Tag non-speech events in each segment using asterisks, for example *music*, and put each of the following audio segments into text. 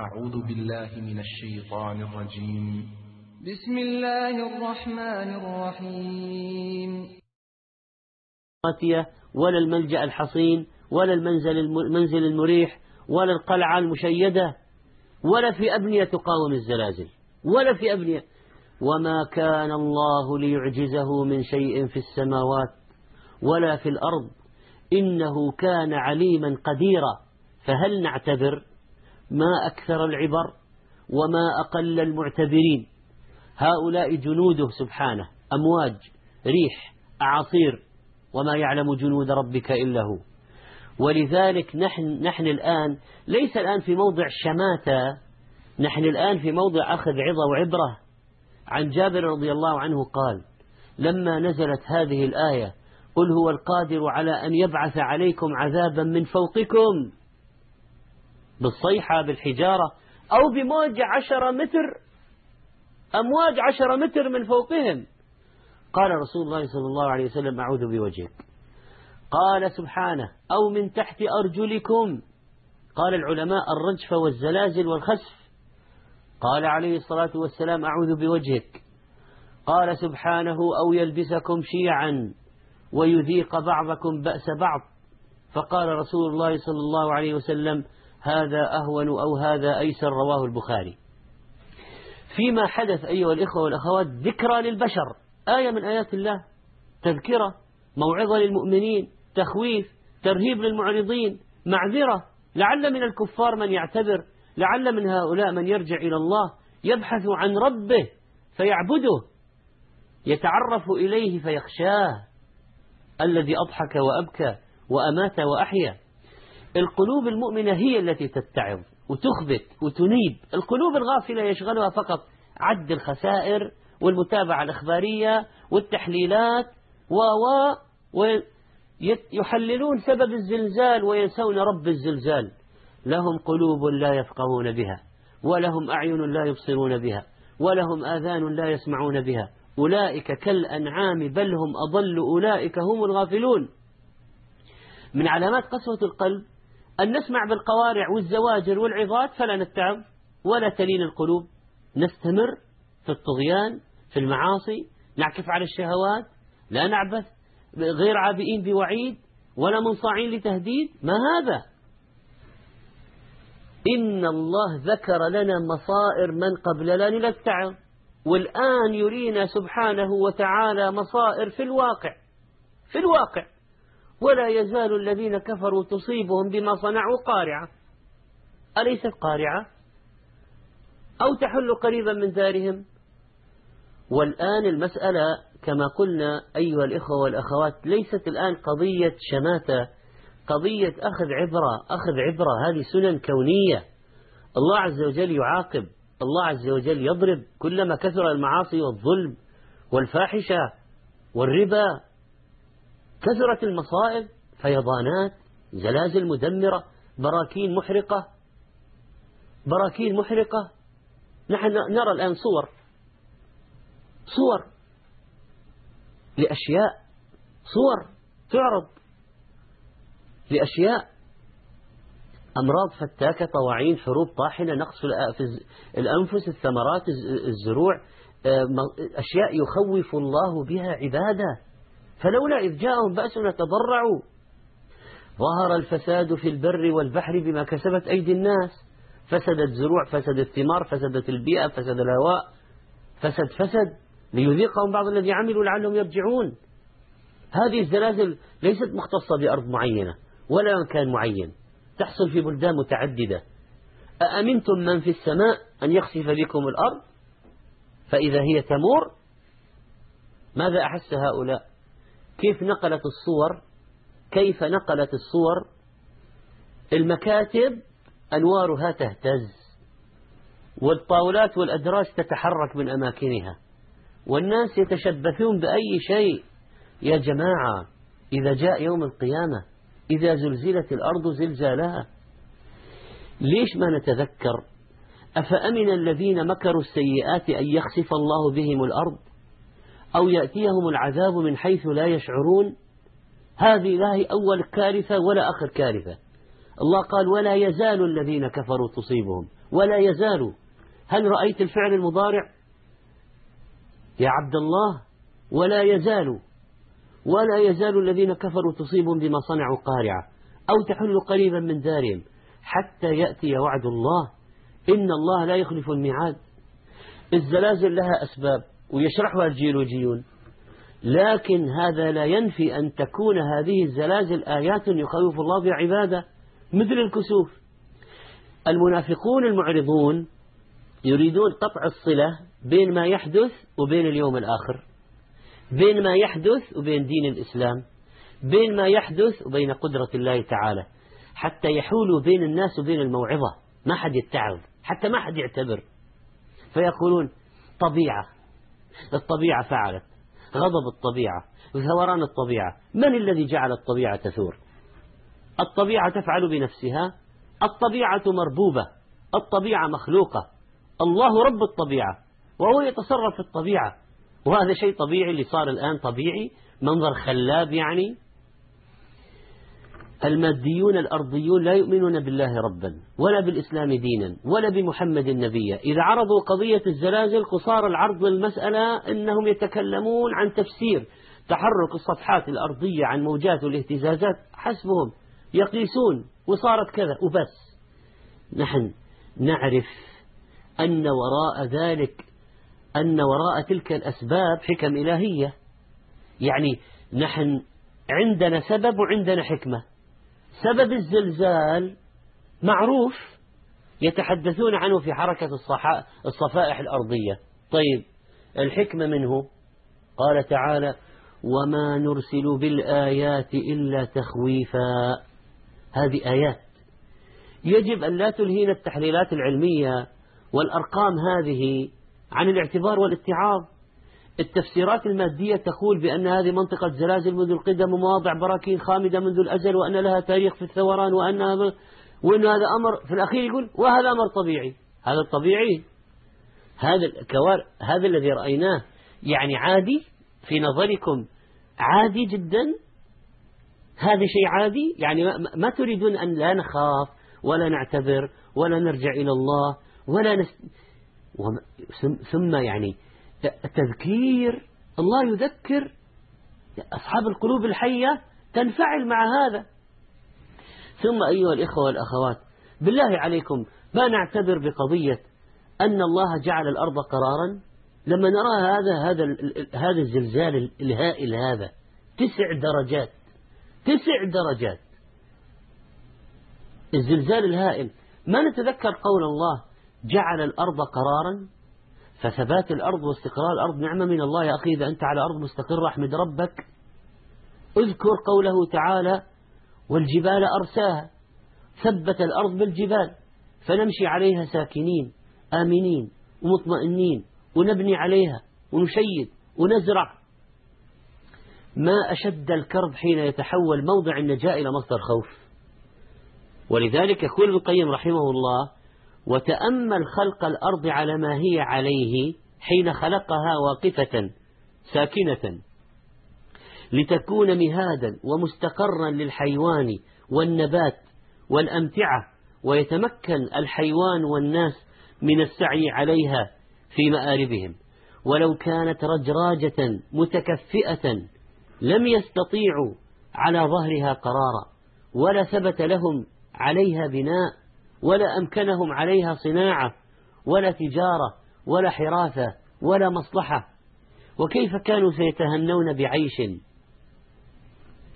أعوذ بالله من الشيطان الرجيم. بسم الله الرحمن الرحيم. ولا الملجأ الحصين ولا المنزل المنزل المريح ولا القلعة المشيدة ولا في أبنية تقاوم الزلازل ولا في أبنية. وما كان الله ليعجزه من شيء في السماوات ولا في الأرض إنه كان عليما قديرا. فهل نعتبر ما أكثر العبر وما أقل المعتبرين. هؤلاء جنوده سبحانه أمواج ريح أعاصير وما يعلم جنود ربك إلا هو. ولذلك نحن, نحن الآن ليس الآن في موضع شماتة نحن الآن في موضع أخذ عظة وعبرة. عن جابر رضي الله عنه قال لما نزلت هذه الآية قل هو القادر على أن يبعث عليكم عذابا من فوقكم. بالصيحة بالحجارة أو بموج عشر متر أمواج عشر متر من فوقهم. قال رسول الله صلى الله عليه وسلم أعوذ بوجهك. قال سبحانه أو من تحت أرجلكم. قال العلماء الرجف والزلازل والخسف. قال عليه الصلاة والسلام أعوذ بوجهك. قال سبحانه أو يلبسكم شيعا ويذيق بعضكم بأس بعض. فقال رسول الله صلى الله عليه وسلم هذا أهون أو هذا أيسر رواه البخاري. فيما حدث أيها الإخوة والأخوات ذكرى للبشر. آية من آيات الله. تذكرة موعظة للمؤمنين تخويف ترهيب للمعرضين معذرة. لعل من الكفار من يعتبر لعل من هؤلاء من يرجع إلى الله يبحث عن ربه فيعبده يتعرف إليه فيخشاه. الذي أضحك وأبكى وأمات وأحيا. القلوب المؤمنة هي التي تتعظ وتخبت وتنيب. القلوب الغافلة يشغلها فقط عد الخسائر والمتابعة الإخبارية والتحليلات و ويحللون سبب الزلزال وينسون رب الزلزال. لهم قلوب لا يفقهون بها ولهم أعين لا يبصرون بها ولهم آذان لا يسمعون بها. أولئك كالأنعام بل هم أضل أولئك هم الغافلون. من علامات قسوة القلب أن نسمع بالقوارع والزواجر والعظات فلا نتعظ ولا تلين القلوب. نستمر في الطغيان في المعاصي نعكف على الشهوات لا نعبث غير عابئين بوعيد ولا منصاعين لتهديد. ما هذا؟ إن الله ذكر لنا مصائر من قبلنا لنتعظ. والآن يرينا سبحانه وتعالى مصائر في الواقع في الواقع. ولا يزال الذين كفروا تصيبهم بما صنعوا قارعة. أليست قارعة؟ أو تحل قريبا من دارهم؟ والآن المسألة كما قلنا أيها الإخوة والأخوات ليست الآن قضية شماتة قضية أخذ عبرة أخذ عبرة هذه سنن كونية. الله عز وجل يعاقب الله عز وجل يضرب كلما كثر المعاصي والظلم والفاحشة والربا كثرت المصائب فيضانات زلازل مدمرة براكين محرقة. براكين محرقة. نحن نرى الآن صور. صور لأشياء. صور تعرض لأشياء. أمراض فتاكة طواعين حروب طاحنة نقص في الأنفس الثمرات الزروع. آه، أشياء يخوف الله بها عباده. فلولا إذ جاءهم بأسنا تضرعوا. ظهر الفساد في البر والبحر بما كسبت أيدي الناس. فسدت زروع فسدت ثمار فسدت البيئة فسد الهواء. فسد فسد. ليذيقهم بعض الذي عملوا لعلهم يرجعون. هذه الزلازل ليست مختصة بأرض معينة ولا مكان معين. تحصل في بلدان متعددة. أأمنتم من في السماء أن يخسف بكم الأرض؟ فإذا هي تمور ماذا أحس هؤلاء؟ كيف نقلت الصور؟ كيف نقلت الصور؟ المكاتب أنوارها تهتز والطاولات والأدراج تتحرك من أماكنها والناس يتشبثون بأي شيء. يا جماعة إذا جاء يوم القيامة إذا زلزلت الأرض زلزالها ليش ما نتذكر؟ أفأمن الذين مكروا السيئات أن يخسف الله بهم الأرض؟ أو يأتيهم العذاب من حيث لا يشعرون. هذه لا هي أول كارثة ولا آخر كارثة. الله قال ولا يزال الذين كفروا تصيبهم. ولا يزال. هل رأيت الفعل المضارع؟ يا عبد الله ولا يزال. ولا يزال الذين كفروا تصيبهم بما صنعوا قارعة أو تحل قريبا من دارهم حتى يأتي وعد الله إن الله لا يخلف الميعاد. الزلازل لها أسباب. ويشرحها الجيولوجيون لكن هذا لا ينفي أن تكون هذه الزلازل آيات يخوف الله بها عباده مثل الكسوف. المنافقون المعرضون يريدون قطع الصلة بين ما يحدث وبين اليوم الآخر بين ما يحدث وبين دين الإسلام بين ما يحدث وبين قدرة الله تعالى حتى يحولوا بين الناس وبين الموعظة. ما حد يتعظ حتى ما حد يعتبر. فيقولون طبيعة. الطبيعة فعلت. غضب الطبيعة. وثوران الطبيعة. من الذي جعل الطبيعة تثور؟ الطبيعة تفعل بنفسها. الطبيعة مربوبة. الطبيعة مخلوقة. الله رب الطبيعة. وهو يتصرف في الطبيعة. وهذا شيء طبيعي اللي صار الآن طبيعي. منظر خلاب يعني الماديون الأرضيون لا يؤمنون بالله ربا ولا بالإسلام دينا ولا بمحمد نبيا. إذا عرضوا قضية الزلازل قصار العرض للمسألة إنهم يتكلمون عن تفسير تحرك الصفحات الأرضية عن موجات والاهتزازات حسبهم يقيسون وصارت كذا وبس. نحن نعرف أن وراء ذلك أن وراء تلك الأسباب حكم إلهية. يعني نحن عندنا سبب وعندنا حكمة. سبب الزلزال معروف يتحدثون عنه في حركة الصفائح الأرضية. طيب الحكمة منه قال تعالى وما نرسل بالآيات إلا تخويفا. هذه آيات. يجب أن لا تلهينا التحليلات العلمية والأرقام هذه عن الاعتبار والاتعاظ. التفسيرات المادية تقول بأن هذه منطقة زلازل منذ القدم ومواضع براكين خامدة منذ الأزل وأن لها تاريخ في الثوران وأن هذا وأن هذا أمر في الأخير يقول وهذا أمر طبيعي. هذا الطبيعي. هذا الكوار هذا الذي رأيناه يعني عادي في نظركم. عادي جدا. هذا شيء عادي. يعني ما تريدون أن لا نخاف ولا نعتبر ولا نرجع إلى الله ولا نس ثم يعني تذكير الله يذكر أصحاب القلوب الحية تنفعل مع هذا. ثم أيها الإخوة والأخوات بالله عليكم ما نعتبر بقضية أن الله جعل الأرض قرارا؟ لما نرى هذا هذا هذا الزلزال الهائل هذا تسع درجات تسع درجات. الزلزال الهائل ما نتذكر قول الله جعل الأرض قرارا؟ فثبات الأرض واستقرار الأرض نعمة من الله يا أخي إذا أنت على أرض مستقرة احمد ربك. اذكر قوله تعالى والجبال أرساها ثبت الأرض بالجبال فنمشي عليها ساكنين آمنين ومطمئنين ونبني عليها ونشيد ونزرع. ما أشد الكرب حين يتحول موضع النجاة إلى مصدر خوف. ولذلك يقول ابن القيم رحمه الله وتأمل خلق الأرض على ما هي عليه حين خلقها واقفة ساكنة لتكون مهادا ومستقرا للحيوان والنبات والأمتعة ويتمكن الحيوان والناس من السعي عليها في مآربهم. ولو كانت رجراجة متكفئة لم يستطيعوا على ظهرها قرارا ولا ثبت لهم عليها بناء ولا أمكنهم عليها صناعة ولا تجارة ولا حراثة ولا مصلحة. وكيف كانوا سيتهنون بعيش؟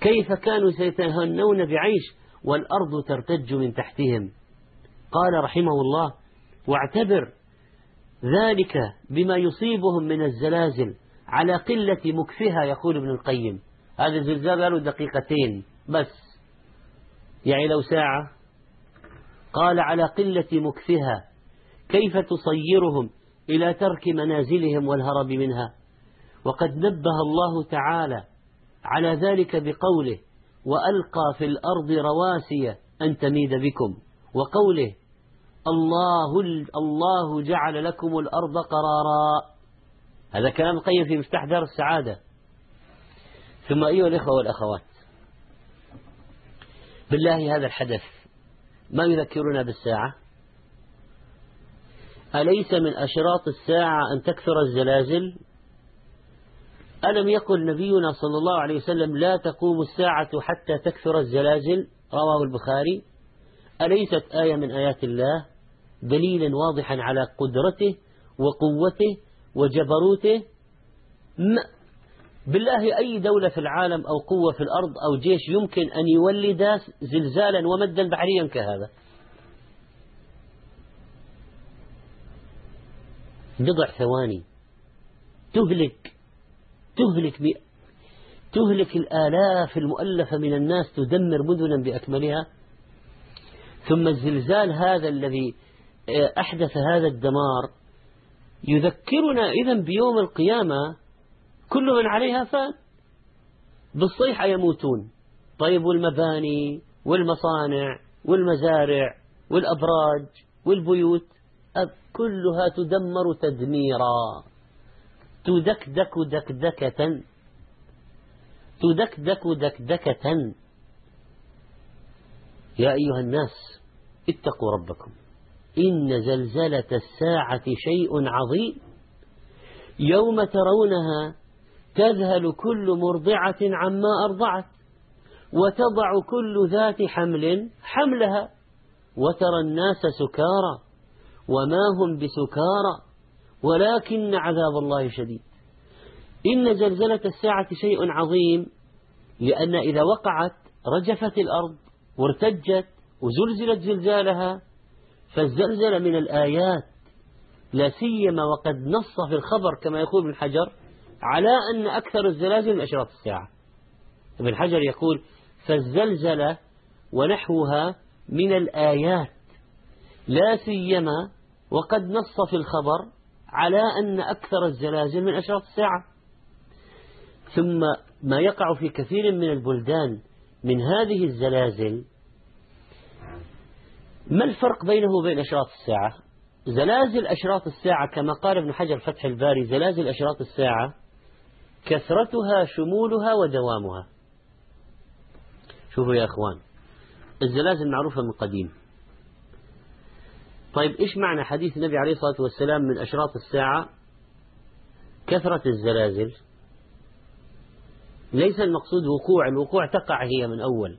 كيف كانوا سيتهنون بعيش والأرض ترتج من تحتهم؟ قال رحمه الله واعتبر ذلك بما يصيبهم من الزلازل على قلة مكفها. يقول ابن القيم. هذا الزلزال قالوا دقيقتين بس. يعني لو ساعة قال على قلة مكثها كيف تصيرهم إلى ترك منازلهم والهرب منها؟ وقد نبه الله تعالى على ذلك بقوله وألقى في الأرض رواسي أن تميد بكم وقوله الله الله جعل لكم الأرض قرارا هذا كلام قيم في مفتاح دار السعادة. ثم أيها الإخوة والأخوات بالله هذا الحدث ما يذكرنا بالساعة؟ أليس من أشراط الساعة أن تكثر الزلازل؟ ألم يقل نبينا صلى الله عليه وسلم لا تقوم الساعة حتى تكثر الزلازل؟ رواه البخاري. أليست آية من آيات الله دليلا واضحا على قدرته وقوته وجبروته؟ بالله أي دولة في العالم أو قوة في الأرض أو جيش يمكن أن يولد زلزالا ومدا بحريا كهذا. بضع ثواني. تهلك. تهلك. تهلك الآلاف المؤلفة من الناس تدمر مدنا بأكملها. ثم الزلزال هذا الذي آه، أحدث هذا الدمار يذكرنا إذا بيوم القيامة كل من عليها فان. بالصيحة يموتون. طيب والمباني والمصانع والمزارع والأبراج والبيوت كلها تدمر تدميرا. تدكدك دكدكة. تدكدك دكدكة. يا أيها الناس اتقوا ربكم. إن زلزلة الساعة شيء عظيم. يوم ترونها تذهل كل مرضعة عما أرضعت وتضع كل ذات حمل حملها وترى الناس سكارى وما هم بسكارى ولكن عذاب الله شديد. إن زلزلة الساعة شيء عظيم لأن إذا وقعت رجفت الأرض وارتجت وزلزلت زلزالها فالزلزلة من الآيات لا سيما وقد نص في الخبر كما يقول ابن حجر على أن أكثر الزلازل من أشراط الساعة ابن حجر يقول فالزلزلة ونحوها من الآيات لا سيما وقد نص في الخبر على أن أكثر الزلازل من أشراط الساعة ثم ما يقع في كثير من البلدان من هذه الزلازل ما الفرق بينه وبين أشراط الساعة زلازل أشراط الساعة كما قال ابن حجر فتح الباري زلازل أشراط الساعة كثرتها شمولها ودوامها. شوفوا يا أخوان الزلازل معروفة من قديم. طيب إيش معنى حديث النبي عليه الصلاة والسلام من أشراط الساعة؟ كثرة الزلازل. ليس المقصود وقوع الوقوع تقع هي من أول.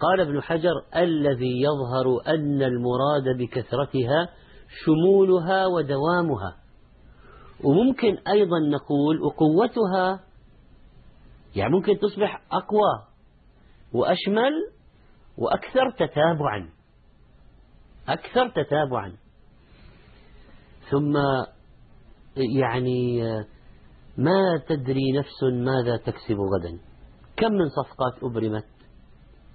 قال ابن حجر الذي يظهر أن المراد بكثرتها شمولها ودوامها. وممكن أيضا نقول وقوتها يعني ممكن تصبح أقوى وأشمل وأكثر تتابعا أكثر تتابعا. ثم يعني ما تدري نفس ماذا تكسب غدا. كم من صفقات أبرمت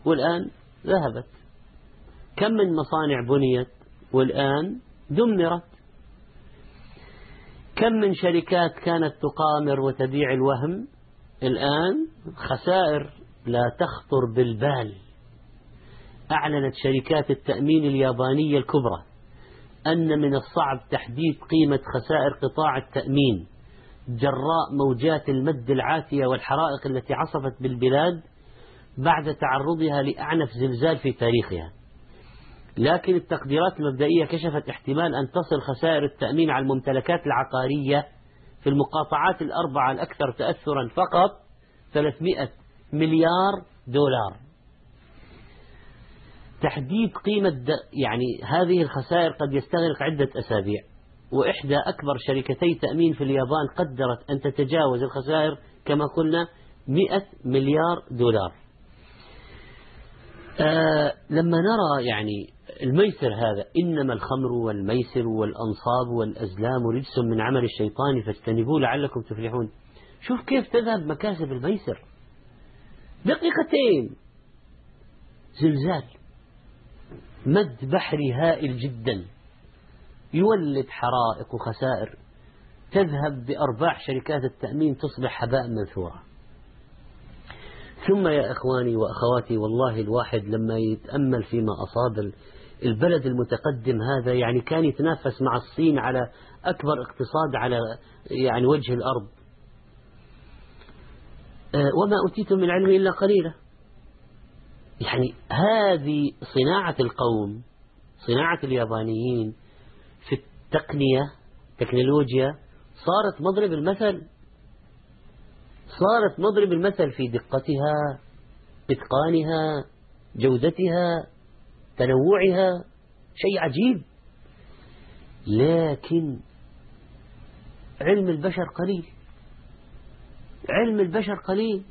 والآن ذهبت. كم من مصانع بنيت والآن دمرت. كم من شركات كانت تقامر وتبيع الوهم؟ الآن خسائر لا تخطر بالبال. أعلنت شركات التأمين اليابانية الكبرى أن من الصعب تحديد قيمة خسائر قطاع التأمين جراء موجات المد العاتية والحرائق التي عصفت بالبلاد بعد تعرضها لأعنف زلزال في تاريخها. لكن التقديرات المبدئية كشفت احتمال أن تصل خسائر التأمين على الممتلكات العقارية في المقاطعات الأربعة الأكثر تأثرا فقط 300 مليار دولار. تحديد قيمة يعني هذه الخسائر قد يستغرق عدة أسابيع وإحدى أكبر شركتي تأمين في اليابان قدرت أن تتجاوز الخسائر كما قلنا 100 مليار دولار. آه لما نرى يعني الميسر هذا إنما الخمر والميسر والأنصاب والأزلام رجس من عمل الشيطان فاجتنبوه لعلكم تفلحون. شوف كيف تذهب مكاسب الميسر. دقيقتين. زلزال. مد بحري هائل جدا. يولد حرائق وخسائر. تذهب بأرباح شركات التأمين تصبح هباء منثورا ثم يا إخواني وأخواتي والله الواحد لما يتأمل فيما أصاب البلد المتقدم هذا يعني كان يتنافس مع الصين على أكبر اقتصاد على يعني وجه الأرض. آه، وما أوتيتم من علم إلا قليلا. يعني هذه صناعة القوم صناعة اليابانيين في التقنية تكنولوجيا صارت مضرب المثل صارت مضرب المثل في دقتها إتقانها جودتها تنوعها شيء عجيب. لكن علم البشر قليل. علم البشر قليل.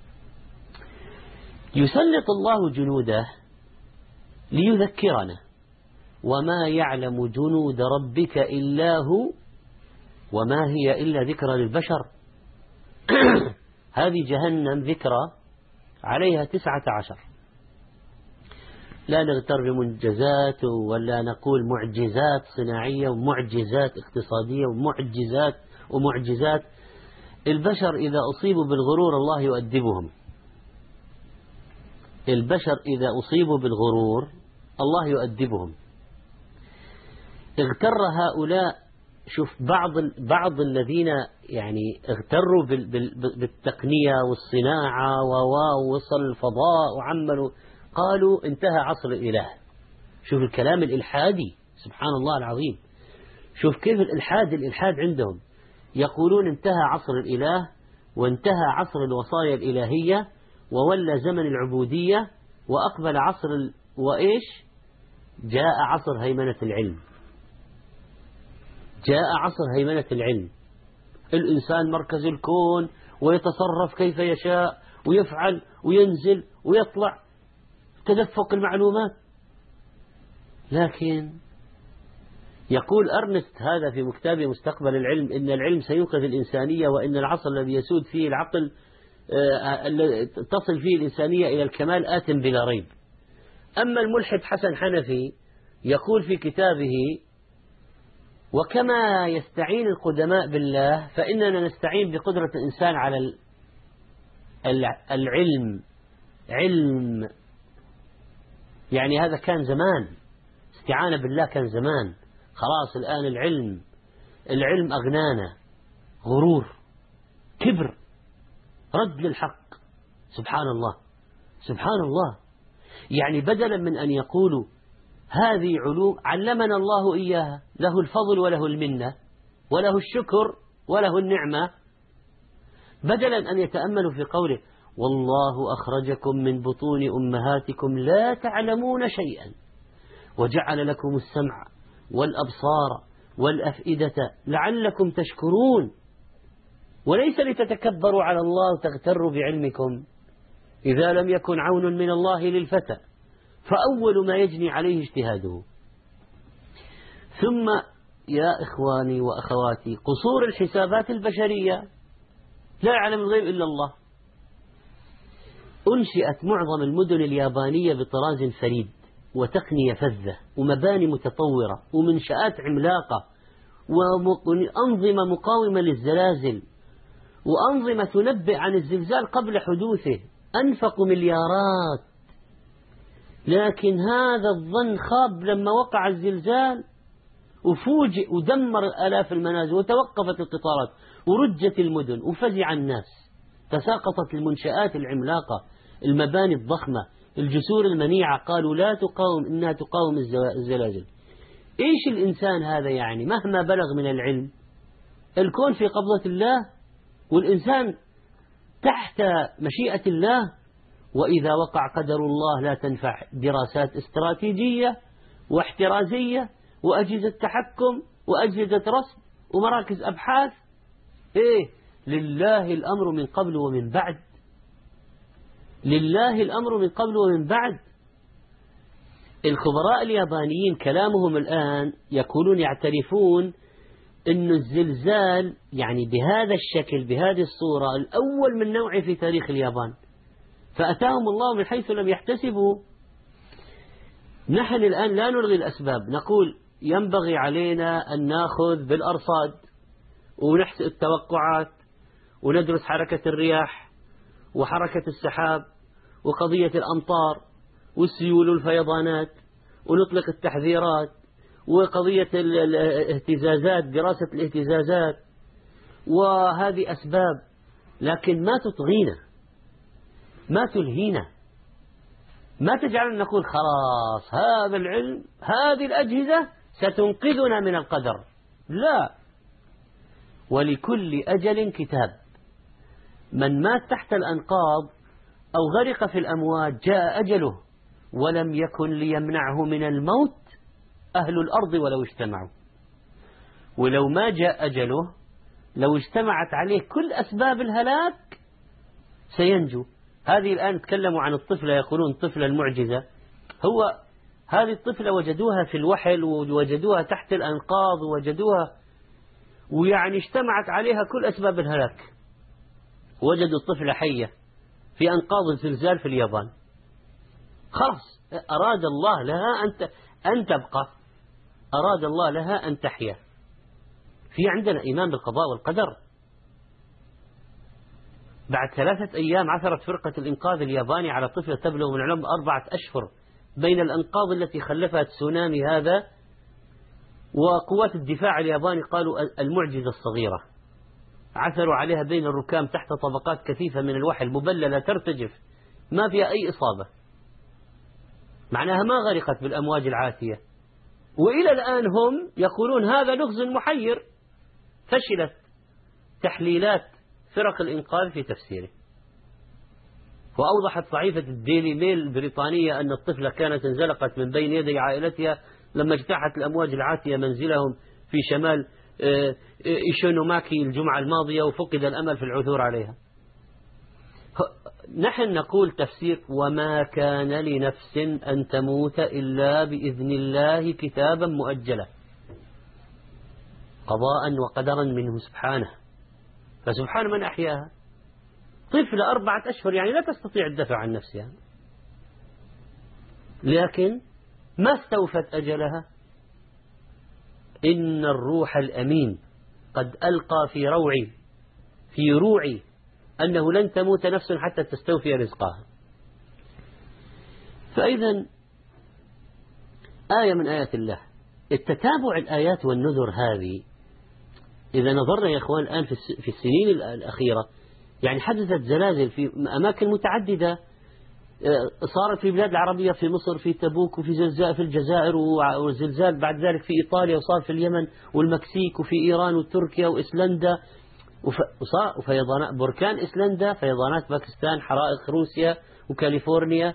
يسلط الله جنوده ليذكرنا. وما يعلم جنود ربك إلا هو وما هي إلا ذكرى للبشر. *clears throat* هذه جهنم ذكرى عليها تسعة عشر. لا نغتر بمنجزات ولا نقول معجزات صناعية ومعجزات اقتصادية ومعجزات ومعجزات. البشر إذا أصيبوا بالغرور الله يؤدبهم. البشر إذا أصيبوا بالغرور الله يؤدبهم. اغتر هؤلاء شوف بعض بعض الذين يعني اغتروا بالتقنية والصناعة ووصل الفضاء وعملوا قالوا انتهى عصر الإله. شوف الكلام الإلحادي سبحان الله العظيم. شوف كيف الإلحاد الإلحاد عندهم. يقولون انتهى عصر الإله وانتهى عصر الوصايا الإلهية وولى زمن العبودية وأقبل عصر ال... وإيش؟ جاء عصر هيمنة العلم. جاء عصر هيمنة العلم. الإنسان مركز الكون ويتصرف كيف يشاء ويفعل وينزل ويطلع. تدفق المعلومات. لكن يقول أرنست هذا في مكتبه مستقبل العلم إن العلم سينقذ الإنسانية وإن العصر الذي يسود فيه العقل آه، تصل فيه الإنسانية إلى الكمال آت بلا ريب. أما الملحد حسن حنفي يقول في كتابه وكما يستعين القدماء بالله فإننا نستعين بقدرة الإنسان على العلم علم يعني هذا كان زمان. استعانة بالله كان زمان. خلاص الآن العلم العلم أغنانا. غرور كبر. رد للحق. سبحان الله. سبحان الله. يعني بدلا من أن يقولوا هذه علوم علمنا الله إياها. له الفضل وله المنة وله الشكر وله النعمة. بدلا أن يتأملوا في قوله والله أخرجكم من بطون أمهاتكم لا تعلمون شيئا. وجعل لكم السمع والأبصار والأفئدة لعلكم تشكرون. وليس لتتكبروا على الله وتغتروا بعلمكم. إذا لم يكن عون من الله للفتى فأول ما يجني عليه اجتهاده. ثم يا إخواني وأخواتي قصور الحسابات البشرية. لا يعلم الغيب إلا الله. أنشئت معظم المدن اليابانية بطراز فريد وتقنية فذة ومباني متطورة ومنشآت عملاقة وأنظمة مقاومة للزلازل وأنظمة تنبئ عن الزلزال قبل حدوثه. أنفقوا مليارات. لكن هذا الظن خاب لما وقع الزلزال وفوجئ ودمر آلاف المنازل وتوقفت القطارات ورجت المدن وفزع الناس. تساقطت المنشآت العملاقة. المباني الضخمة الجسور المنيعة قالوا لا تقاوم إنها تقاوم الزلازل. إيش الإنسان هذا يعني؟ مهما بلغ من العلم الكون في قبضة الله والإنسان تحت مشيئة الله وإذا وقع قدر الله لا تنفع دراسات استراتيجية واحترازية وأجهزة تحكم وأجهزة رصد ومراكز أبحاث. إيه لله الأمر من قبل ومن بعد. لله الأمر من قبل ومن بعد. الخبراء اليابانيين كلامهم الآن يقولون يعترفون أن الزلزال يعني بهذا الشكل بهذه الصورة الأول من نوعه في تاريخ اليابان. فأتاهم الله من حيث لم يحتسبوا. نحن الآن لا نلغي الأسباب. نقول ينبغي علينا أن نأخذ بالأرصاد ونحسب التوقعات وندرس حركة الرياح وحركة السحاب. وقضية الأمطار والسيول والفيضانات ونطلق التحذيرات وقضية الاهتزازات دراسة الاهتزازات. وهذه أسباب لكن ما تطغينا ما تلهينا ما تجعلنا نقول خلاص هذا العلم هذه الأجهزة ستنقذنا من القدر. لا. ولكل أجل كتاب. من مات تحت الأنقاض أو غرق في الأمواج جاء أجله ولم يكن ليمنعه من الموت أهل الأرض ولو اجتمعوا. ولو ما جاء أجله لو اجتمعت عليه كل أسباب الهلاك سينجو. هذه الآن تكلموا عن الطفلة يقولون الطفلة المعجزة. هو هذه الطفلة وجدوها في الوحل ووجدوها تحت الأنقاض ووجدوها ويعني اجتمعت عليها كل أسباب الهلاك. وجدوا الطفلة حية. في أنقاض الزلزال في اليابان. خلاص أراد الله لها أن أن تبقى. أراد الله لها أن تحيا. في عندنا إيمان بالقضاء والقدر. بعد ثلاثة أيام عثرت فرقة الإنقاذ الياباني على طفلة تبلغ من العمر أربعة أشهر بين الأنقاض التي خلفها تسونامي هذا وقوات الدفاع الياباني قالوا المعجزة الصغيرة. عثروا عليها بين الركام تحت طبقات كثيفة من الوحل مبللة ترتجف. ما فيها أي إصابة. معناها ما غرقت بالأمواج العاتية وإلى الآن هم يقولون هذا لغز محير. فشلت تحليلات فرق الإنقاذ في تفسيره. وأوضحت صحيفة الديلي ميل البريطانية أن الطفلة كانت انزلقت من بين يدي عائلتها لما اجتاحت الأمواج العاتية منزلهم في شمال إيشونوماكي الجمعة الماضية وفقد الأمل في العثور عليها. نحن نقول تفسير وما كان لنفس أن تموت إلا بإذن الله كتابا مؤجلا. قضاء وقدرا منه سبحانه. فسبحان من أحياها. طفلة أربعة أشهر يعني لا تستطيع الدفع عن نفسها. لكن ما استوفت أجلها؟ إن الروح الأمين قد ألقى في روعي في روعي أنه لن تموت نفس حتى تستوفي رزقها. فإذا آية من آيات الله. التتابع الآيات والنذر هذه إذا نظرنا يا إخوان الآن في السنين الأخيرة يعني حدثت زلازل في أماكن متعددة صارت في البلاد العربية في مصر في تبوك وفي زلزال في الجزائر وزلزال بعد ذلك في إيطاليا وصار في اليمن والمكسيك وفي إيران وتركيا وإسلندا وفيضانات بركان إسلندا فيضانات باكستان حرائق روسيا وكاليفورنيا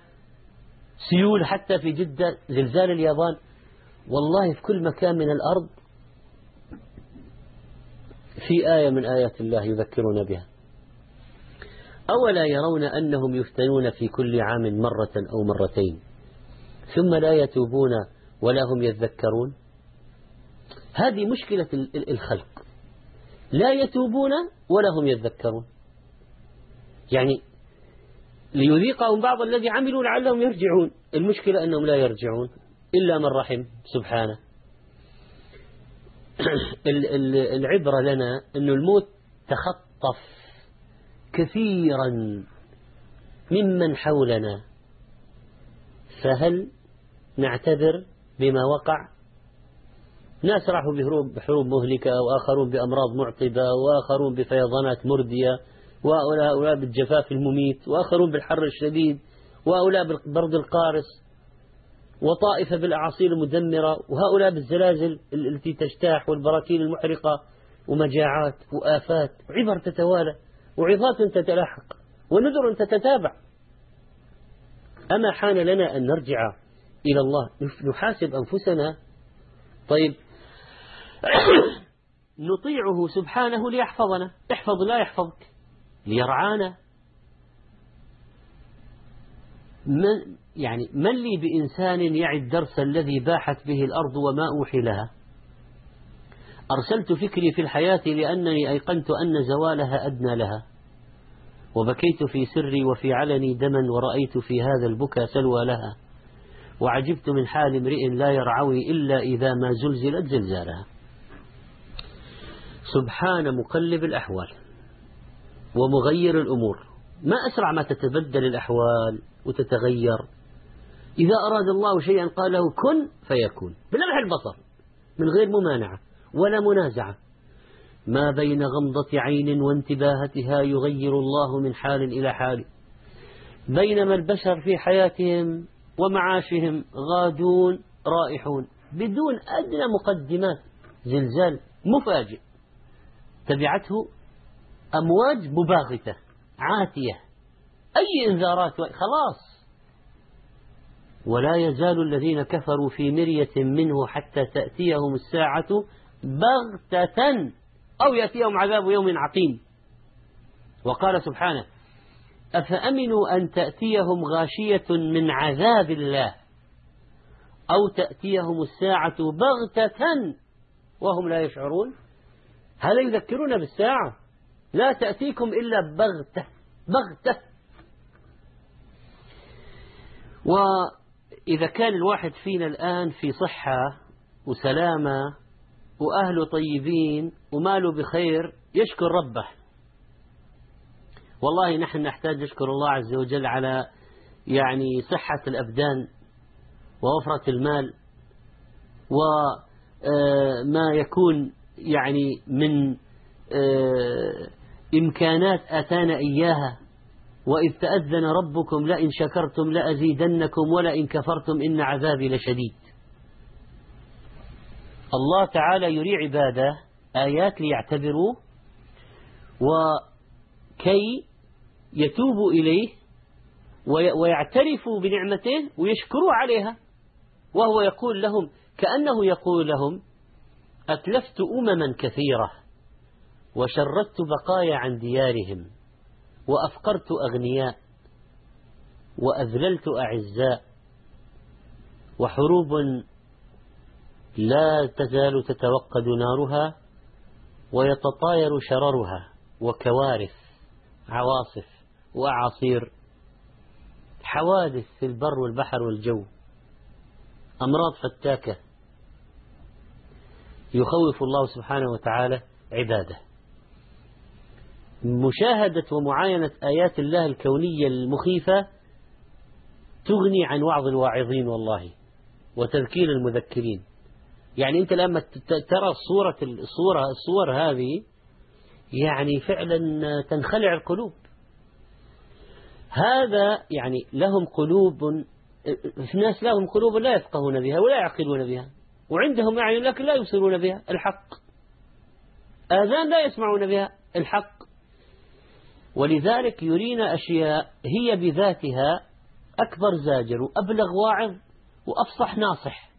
سيول حتى في جدة زلزال اليابان. والله في كل مكان من الأرض في آية من آيات الله يذكرون بها. أولا يرون أنهم يفتنون في كل عام مرة أو مرتين ثم لا يتوبون ولا هم يذكرون. هذه مشكلة الخلق. لا يتوبون ولا هم يذكرون. يعني ليذيقهم بعض الذي عملوا لعلهم يرجعون. المشكلة أنهم لا يرجعون إلا من رحم سبحانه. *clears throat* العبرة لنا أن الموت تخطف كثيرا ممن حولنا فهل نعتذر بما وقع؟ ناس راحوا بحروب, مهلكة وآخرون بأمراض معقدة وآخرون بفيضانات مردية وهؤلاء بالجفاف المميت وآخرون بالحر الشديد وهؤلاء بالبرد القارس وطائفة بالأعاصير المدمرة وهؤلاء بالزلازل التي تجتاح والبراكين المحرقة ومجاعات وآفات وعبر تتوالى. وعظات تتلاحق ونذر تتتابع. أما حان لنا أن نرجع إلى الله نحاسب أنفسنا. طيب. *coughs* نطيعه سبحانه ليحفظنا. احفظ لا يحفظك. ليرعانا. من يعني من لي بإنسان يعي الدرس الذي باحت به الأرض وما أوحي لها؟ أرسلت فكري في الحياة لأنني أيقنت أن زوالها أدنى لها وبكيت في سري وفي علني دما ورأيت في هذا البكا سلوى لها وعجبت من حال امرئ لا يرعوي إلا إذا ما زلزلت زلزالها. سبحان مقلب الأحوال ومغير الأمور. ما أسرع ما تتبدل الأحوال وتتغير. إذا أراد الله شيئا قال له كن فيكون. بلمح البصر من غير ممانعة. ولا منازعة. ما بين غمضة عين وانتباهتها يغير الله من حال إلى حال. بينما البشر في حياتهم ومعاشهم غادون رائحون بدون أدنى مقدمات زلزال مفاجئ. تبعته أمواج مباغتة عاتية أي إنذارات خلاص. ولا يزال الذين كفروا في مرية منه حتى تأتيهم الساعة بغتة أو يأتيهم عذاب يوم عقيم. وقال سبحانه أفأمنوا أن تأتيهم غاشية من عذاب الله أو تأتيهم الساعة بغتة وهم لا يشعرون؟ هل يذكرون بالساعة؟ لا تأتيكم إلا بغتة بغتة. وإذا كان الواحد فينا الآن في صحة وسلامة وأهله طيبين وماله بخير يشكر ربه. والله نحن نحتاج نشكر الله عز وجل على يعني صحة الأبدان ووفرة المال وما آه، يكون يعني من آه، إمكانات أتانا إياها. وإذ تأذن ربكم لئن شكرتم لأزيدنكم ولئن كفرتم إن عذابي لشديد. الله تعالى يري عباده آيات ليعتبروا وكي يتوبوا إليه ويعترفوا بنعمته ويشكروا عليها. وهو يقول لهم كأنه يقول لهم أتلفت أمما كثيرة وشردت بقايا عن ديارهم وأفقرت أغنياء وأذللت أعزاء وحروب لا تزال تتوقد نارها ويتطاير شررها وكوارث عواصف وأعاصير حوادث في البر والبحر والجو أمراض فتاكة يخوف الله سبحانه وتعالى عباده. مشاهدة ومعاينة آيات الله الكونية المخيفة تغني عن وعظ الواعظين والله وتذكير المذكرين. يعني أنت لما ترى الصورة الصورة الصور هذه يعني فعلا تنخلع القلوب. هذا يعني لهم قلوب في ناس لهم قلوب لا يفقهون بها ولا يعقلون بها وعندهم أعين لكن لا يبصرون بها الحق. آذان لا يسمعون بها الحق. ولذلك يرينا أشياء هي بذاتها أكبر زاجر وأبلغ واعظ وأفصح ناصح.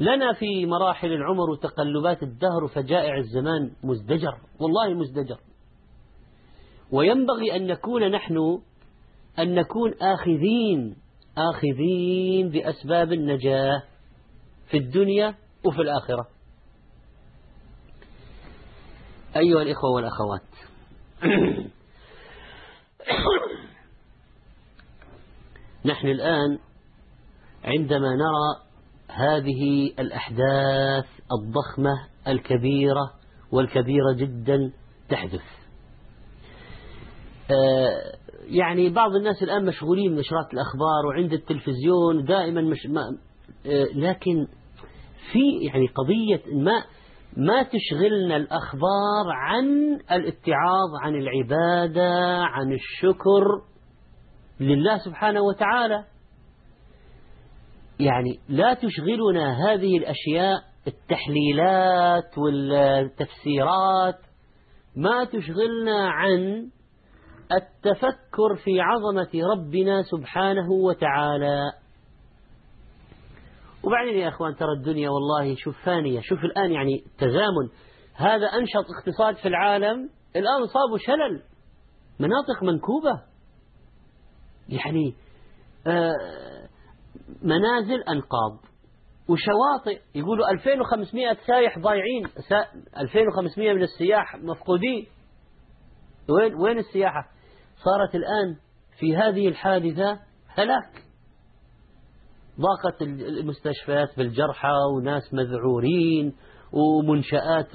لنا في مراحل العمر وتقلبات الدهر وفجائع الزمان مزدجر والله مزدجر. وينبغي أن نكون نحن أن نكون آخذين آخذين بأسباب النجاة في الدنيا وفي الآخرة. أيها الإخوة والأخوات. *coughs* نحن الآن عندما نرى هذه الأحداث الضخمة الكبيرة والكبيرة جدا تحدث. آه، يعني بعض الناس الآن مشغولين بنشرات الأخبار وعند التلفزيون دائما مش ما آه، لكن في يعني قضية ما ما تشغلنا الأخبار عن الاتعاظ عن العبادة عن الشكر لله سبحانه وتعالى. يعني لا تشغلنا هذه الأشياء التحليلات والتفسيرات ما تشغلنا عن التفكر في عظمة ربنا سبحانه وتعالى. وبعدين يا أخوان ترى الدنيا والله شوف فانية شوف الآن يعني تزامن. هذا أنشط اقتصاد في العالم الآن صابوا شلل مناطق منكوبة. يعني آه منازل أنقاض. وشواطئ يقولوا 2500 سايح ضايعين 2500 من السياح مفقودين. وين وين السياحة؟ صارت الآن في هذه الحادثة هلاك. ضاقت المستشفيات بالجرحى وناس مذعورين ومنشآت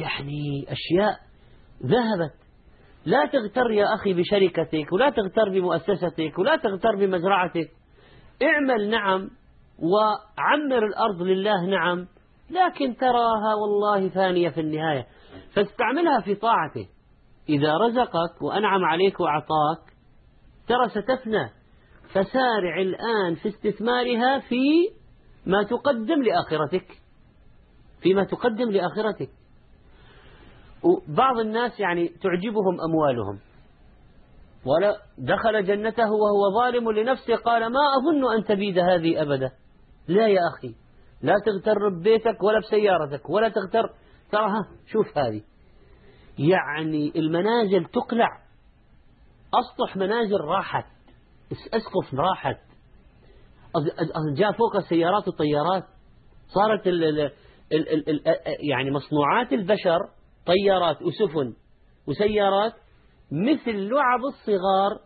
يعني أشياء ذهبت. لا تغتر يا أخي بشركتك ولا تغتر بمؤسستك ولا تغتر بمزرعتك. اعمل نعم وعمر الأرض لله نعم لكن تراها والله ثانية في النهاية. فاستعملها في طاعته. إذا رزقك وأنعم عليك وأعطاك ترى ستفنى. فسارع الآن في استثمارها في ما تقدم لآخرتك. فيما تقدم لآخرتك. وبعض الناس يعني تعجبهم أموالهم. ولا دخل جنته وهو ظالم لنفسه قال ما أظن أن تبيد هذه أبدا. لا يا أخي لا تغتر ببيتك ولا بسيارتك ولا تغتر. تراها شوف هذه. يعني المنازل تقلع. أسطح منازل راحت. أسقف راحت. جاء فوق السيارات والطيارات صارت ال ال ال ال يعني مصنوعات البشر طيارات وسفن وسيارات مثل لعب الصغار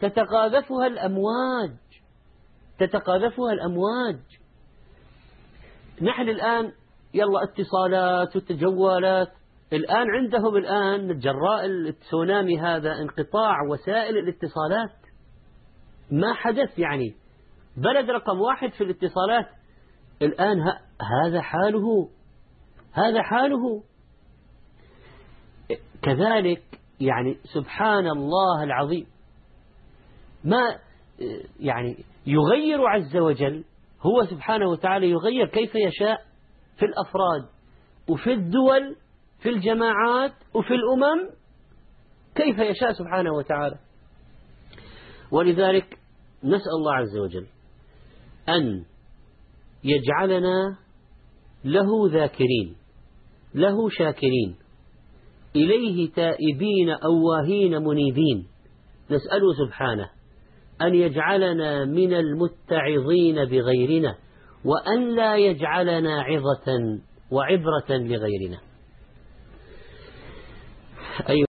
تتقاذفها الأمواج تتقاذفها الأمواج. نحن الآن يلا اتصالات والتجوالات الآن عندهم الآن جراء التسونامي هذا انقطاع وسائل الاتصالات. ما حدث يعني؟ بلد رقم واحد في الاتصالات. الآن هذا حاله هذا حاله. كذلك يعني سبحان الله العظيم. ما يعني يغير عز وجل هو سبحانه وتعالى يغير كيف يشاء في الأفراد وفي الدول في الجماعات وفي الأمم كيف يشاء سبحانه وتعالى. ولذلك نسأل الله عز وجل أن يجعلنا له ذاكرين له شاكرين إليه تائبين أواهين منيبين. نسأله سبحانه أن يجعلنا من المتعظين بغيرنا وأن لا يجعلنا عظة وعبرة لغيرنا. أيها